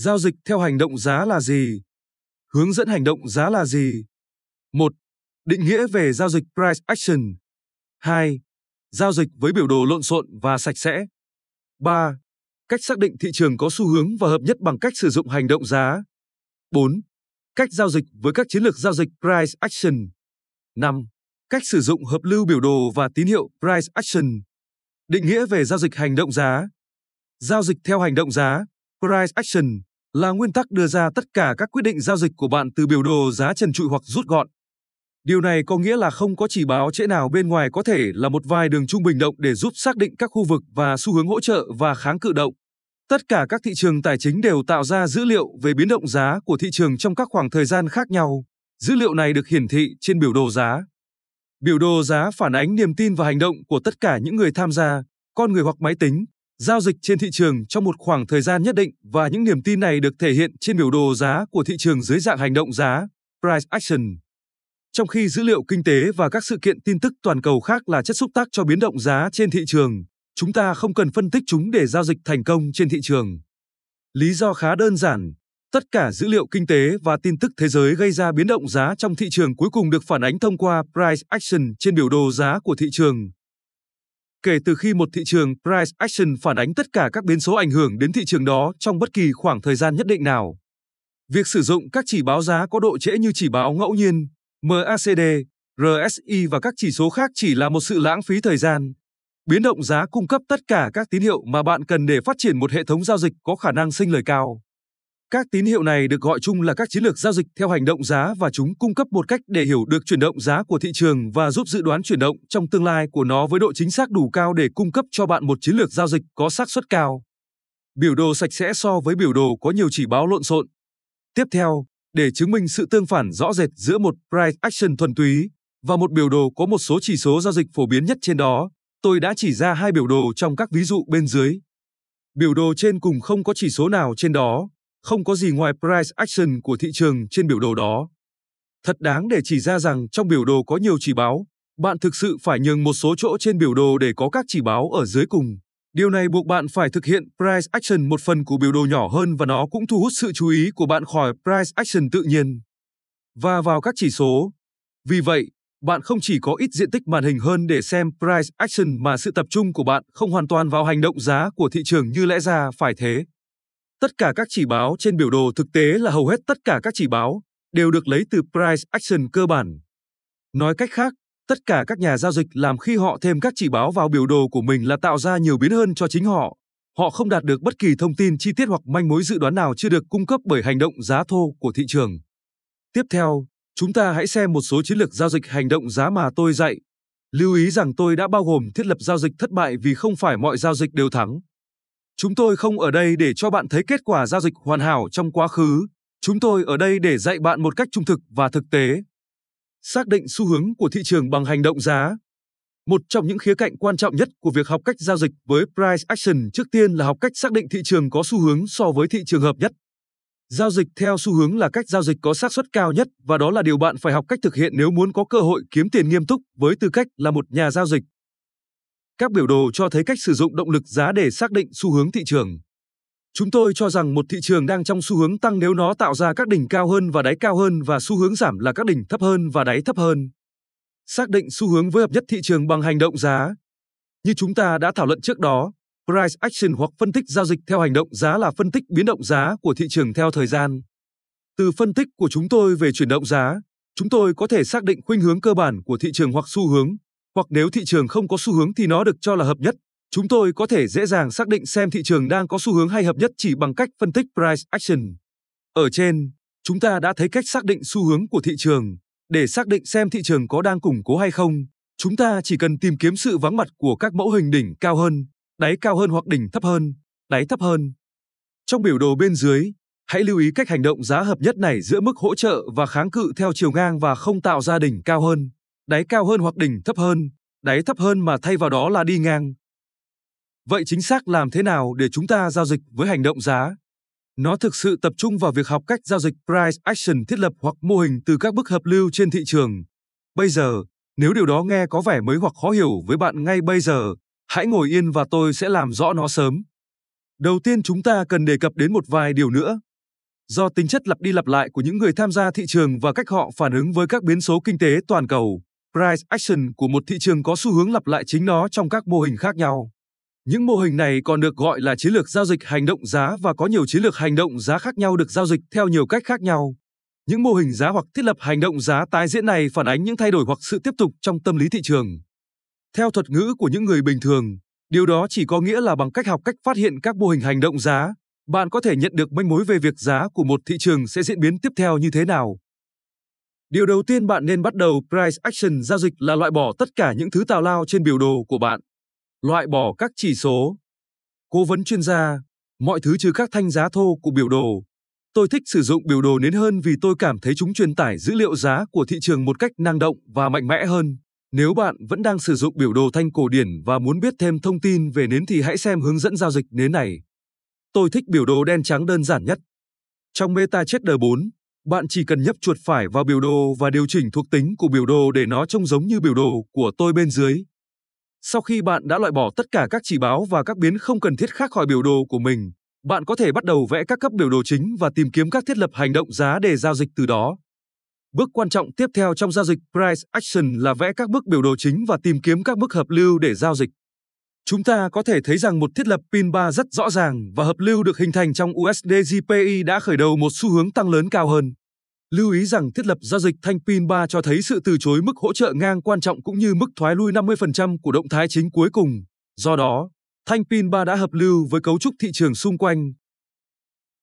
Giao dịch theo hành động giá là gì? Hướng dẫn hành động giá là gì? 1. Định nghĩa về giao dịch price action. 2. Giao dịch với biểu đồ lộn xộn và sạch sẽ. 3. Cách xác định thị trường có xu hướng và hợp nhất bằng cách sử dụng hành động giá. 4. Cách giao dịch với các chiến lược giao dịch price action. 5. Cách sử dụng hợp lưu biểu đồ và tín hiệu price action. Định nghĩa về giao dịch hành động giá. Giao dịch theo hành động giá, price action, là nguyên tắc đưa ra tất cả các quyết định giao dịch của bạn từ biểu đồ giá trần trụi hoặc rút gọn. Điều này có nghĩa là không có chỉ báo trễ nào bên ngoài có thể là một vài đường trung bình động để giúp xác định các khu vực và xu hướng hỗ trợ và kháng cự động. Tất cả các thị trường tài chính đều tạo ra dữ liệu về biến động giá của thị trường trong các khoảng thời gian khác nhau. Dữ liệu này được hiển thị trên biểu đồ giá. Biểu đồ giá phản ánh niềm tin và hành động của tất cả những người tham gia, con người hoặc máy tính, giao dịch trên thị trường trong một khoảng thời gian nhất định và những niềm tin này được thể hiện trên biểu đồ giá của thị trường dưới dạng hành động giá, price action. Trong khi dữ liệu kinh tế và các sự kiện tin tức toàn cầu khác là chất xúc tác cho biến động giá trên thị trường, chúng ta không cần phân tích chúng để giao dịch thành công trên thị trường. Lý do khá đơn giản, tất cả dữ liệu kinh tế và tin tức thế giới gây ra biến động giá trong thị trường cuối cùng được phản ánh thông qua price action trên biểu đồ giá của thị trường. Kể từ khi một thị trường price action phản ánh tất cả các biến số ảnh hưởng đến thị trường đó trong bất kỳ khoảng thời gian nhất định nào. Việc sử dụng các chỉ báo giá có độ trễ như chỉ báo ngẫu nhiên, MACD, RSI và các chỉ số khác chỉ là một sự lãng phí thời gian. Biến động giá cung cấp tất cả các tín hiệu mà bạn cần để phát triển một hệ thống giao dịch có khả năng sinh lời cao. Các tín hiệu này được gọi chung là các chiến lược giao dịch theo hành động giá và chúng cung cấp một cách để hiểu được chuyển động giá của thị trường và giúp dự đoán chuyển động trong tương lai của nó với độ chính xác đủ cao để cung cấp cho bạn một chiến lược giao dịch có xác suất cao. Biểu đồ sạch sẽ so với biểu đồ có nhiều chỉ báo lộn xộn. Tiếp theo, để chứng minh sự tương phản rõ rệt giữa một price action thuần túy và một biểu đồ có một số chỉ số giao dịch phổ biến nhất trên đó, tôi đã chỉ ra hai biểu đồ trong các ví dụ bên dưới. Biểu đồ trên cùng không có chỉ số nào trên đó, không có gì ngoài price action của thị trường trên biểu đồ đó. Thật đáng để chỉ ra rằng trong biểu đồ có nhiều chỉ báo, bạn thực sự phải nhường một số chỗ trên biểu đồ để có các chỉ báo ở dưới cùng. Điều này buộc bạn phải thực hiện price action một phần của biểu đồ nhỏ hơn và nó cũng thu hút sự chú ý của bạn khỏi price action tự nhiên và vào các chỉ số. Vì vậy, bạn không chỉ có ít diện tích màn hình hơn để xem price action mà sự tập trung của bạn không hoàn toàn vào hành động giá của thị trường như lẽ ra phải thế. Tất cả các chỉ báo trên biểu đồ thực tế là hầu hết tất cả các chỉ báo đều được lấy từ price action cơ bản. Nói cách khác, tất cả các nhà giao dịch làm khi họ thêm các chỉ báo vào biểu đồ của mình là tạo ra nhiều biến hơn cho chính họ. Họ không đạt được bất kỳ thông tin chi tiết hoặc manh mối dự đoán nào chưa được cung cấp bởi hành động giá thô của thị trường. Tiếp theo, chúng ta hãy xem một số chiến lược giao dịch hành động giá mà tôi dạy. Lưu ý rằng tôi đã bao gồm thiết lập giao dịch thất bại vì không phải mọi giao dịch đều thắng. Chúng tôi không ở đây để cho bạn thấy kết quả giao dịch hoàn hảo trong quá khứ. Chúng tôi ở đây để dạy bạn một cách trung thực và thực tế. Xác định xu hướng của thị trường bằng hành động giá. Một trong những khía cạnh quan trọng nhất của việc học cách giao dịch với price action trước tiên là học cách xác định thị trường có xu hướng so với thị trường hợp nhất. Giao dịch theo xu hướng là cách giao dịch có xác suất cao nhất và đó là điều bạn phải học cách thực hiện nếu muốn có cơ hội kiếm tiền nghiêm túc với tư cách là một nhà giao dịch. Các biểu đồ cho thấy cách sử dụng động lực giá để xác định xu hướng thị trường. Chúng tôi cho rằng một thị trường đang trong xu hướng tăng nếu nó tạo ra các đỉnh cao hơn và đáy cao hơn và xu hướng giảm là các đỉnh thấp hơn và đáy thấp hơn. Xác định xu hướng với hợp nhất thị trường bằng hành động giá. Như chúng ta đã thảo luận trước đó, price action hoặc phân tích giao dịch theo hành động giá là phân tích biến động giá của thị trường theo thời gian. Từ phân tích của chúng tôi về chuyển động giá, chúng tôi có thể xác định khuynh hướng cơ bản của thị trường hoặc xu hướng, hoặc nếu thị trường không có xu hướng thì nó được cho là hợp nhất. Chúng tôi có thể dễ dàng xác định xem thị trường đang có xu hướng hay hợp nhất chỉ bằng cách phân tích price action. Ở trên, chúng ta đã thấy cách xác định xu hướng của thị trường. Để xác định xem thị trường có đang củng cố hay không, chúng ta chỉ cần tìm kiếm sự vắng mặt của các mẫu hình đỉnh cao hơn, đáy cao hơn hoặc đỉnh thấp hơn, đáy thấp hơn. Trong biểu đồ bên dưới, hãy lưu ý cách hành động giá hợp nhất này giữa mức hỗ trợ và kháng cự theo chiều ngang và không tạo ra đỉnh cao hơn, đáy cao hơn hoặc đỉnh thấp hơn, đáy thấp hơn mà thay vào đó là đi ngang. Vậy chính xác làm thế nào để chúng ta giao dịch với hành động giá? Nó thực sự tập trung vào việc học cách giao dịch price action thiết lập hoặc mô hình từ các bức hợp lưu trên thị trường. Bây giờ, nếu điều đó nghe có vẻ mới hoặc khó hiểu với bạn ngay bây giờ, hãy ngồi yên và tôi sẽ làm rõ nó sớm. Đầu tiên chúng ta cần đề cập đến một vài điều nữa. Do tính chất lặp đi lặp lại của những người tham gia thị trường và cách họ phản ứng với các biến số kinh tế toàn cầu, price action của một thị trường có xu hướng lặp lại chính nó trong các mô hình khác nhau. Những mô hình này còn được gọi là chiến lược giao dịch hành động giá và có nhiều chiến lược hành động giá khác nhau được giao dịch theo nhiều cách khác nhau. Những mô hình giá hoặc thiết lập hành động giá tái diễn này phản ánh những thay đổi hoặc sự tiếp tục trong tâm lý thị trường. Theo thuật ngữ của những người bình thường, điều đó chỉ có nghĩa là bằng cách học cách phát hiện các mô hình hành động giá, bạn có thể nhận được manh mối về việc giá của một thị trường sẽ diễn biến tiếp theo như thế nào. Điều đầu tiên bạn nên bắt đầu price action giao dịch là loại bỏ tất cả những thứ tào lao trên biểu đồ của bạn. Loại bỏ các chỉ số. Cố vấn chuyên gia, mọi thứ trừ các thanh giá thô của biểu đồ. Tôi thích sử dụng biểu đồ nến hơn vì tôi cảm thấy chúng truyền tải dữ liệu giá của thị trường một cách năng động và mạnh mẽ hơn. Nếu bạn vẫn đang sử dụng biểu đồ thanh cổ điển và muốn biết thêm thông tin về nến thì hãy xem hướng dẫn giao dịch nến này. Tôi thích biểu đồ đen trắng đơn giản nhất. Trong MetaTrader 4, bạn chỉ cần nhấp chuột phải vào biểu đồ và điều chỉnh thuộc tính của biểu đồ để nó trông giống như biểu đồ của tôi bên dưới. Sau khi bạn đã loại bỏ tất cả các chỉ báo và các biến không cần thiết khác khỏi biểu đồ của mình, bạn có thể bắt đầu vẽ các cấp biểu đồ chính và tìm kiếm các thiết lập hành động giá để giao dịch từ đó. Bước quan trọng tiếp theo trong giao dịch price action là vẽ các bước biểu đồ chính và tìm kiếm các bước hợp lưu để giao dịch. Chúng ta có thể thấy rằng một thiết lập pin bar rất rõ ràng và hợp lưu được hình thành trong USD GPI đã khởi đầu một xu hướng tăng lớn cao hơn. Lưu ý rằng thiết lập giao dịch thanh pin 3 cho thấy sự từ chối mức hỗ trợ ngang quan trọng cũng như mức thoái lui 50% của động thái chính cuối cùng. Do đó, thanh pin 3 đã hợp lưu với cấu trúc thị trường xung quanh.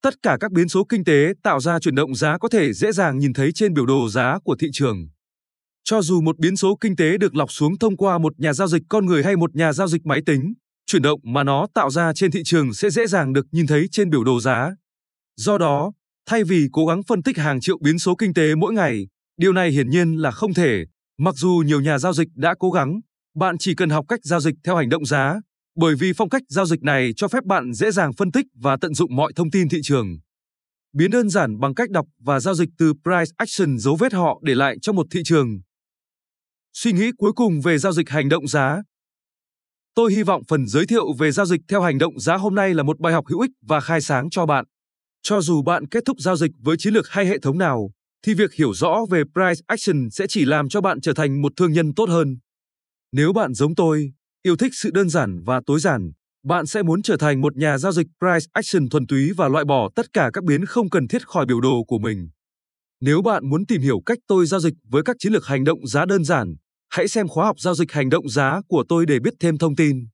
Tất cả các biến số kinh tế tạo ra chuyển động giá có thể dễ dàng nhìn thấy trên biểu đồ giá của thị trường. Cho dù một biến số kinh tế được lọc xuống thông qua một nhà giao dịch con người hay một nhà giao dịch máy tính, chuyển động mà nó tạo ra trên thị trường sẽ dễ dàng được nhìn thấy trên biểu đồ giá. Do đó, thay vì cố gắng phân tích hàng triệu biến số kinh tế mỗi ngày, điều này hiển nhiên là không thể. Mặc dù nhiều nhà giao dịch đã cố gắng, bạn chỉ cần học cách giao dịch theo hành động giá, bởi vì phong cách giao dịch này cho phép bạn dễ dàng phân tích và tận dụng mọi thông tin thị trường. Biến đơn giản bằng cách đọc và giao dịch từ price action dấu vết họ để lại cho một thị trường, Suy nghĩ cuối cùng về giao dịch hành động giá. Tôi hy vọng phần giới thiệu về giao dịch theo hành động giá hôm nay là một bài học hữu ích và khai sáng cho bạn. Cho dù bạn kết thúc giao dịch với chiến lược hay hệ thống nào, thì việc hiểu rõ về price action sẽ chỉ làm cho bạn trở thành một thương nhân tốt hơn. Nếu bạn giống tôi, yêu thích sự đơn giản và tối giản, bạn sẽ muốn trở thành một nhà giao dịch price action thuần túy và loại bỏ tất cả các biến không cần thiết khỏi biểu đồ của mình. Nếu bạn muốn tìm hiểu cách tôi giao dịch với các chiến lược hành động giá đơn giản, hãy xem khóa học giao dịch hành động giá của tôi để biết thêm thông tin.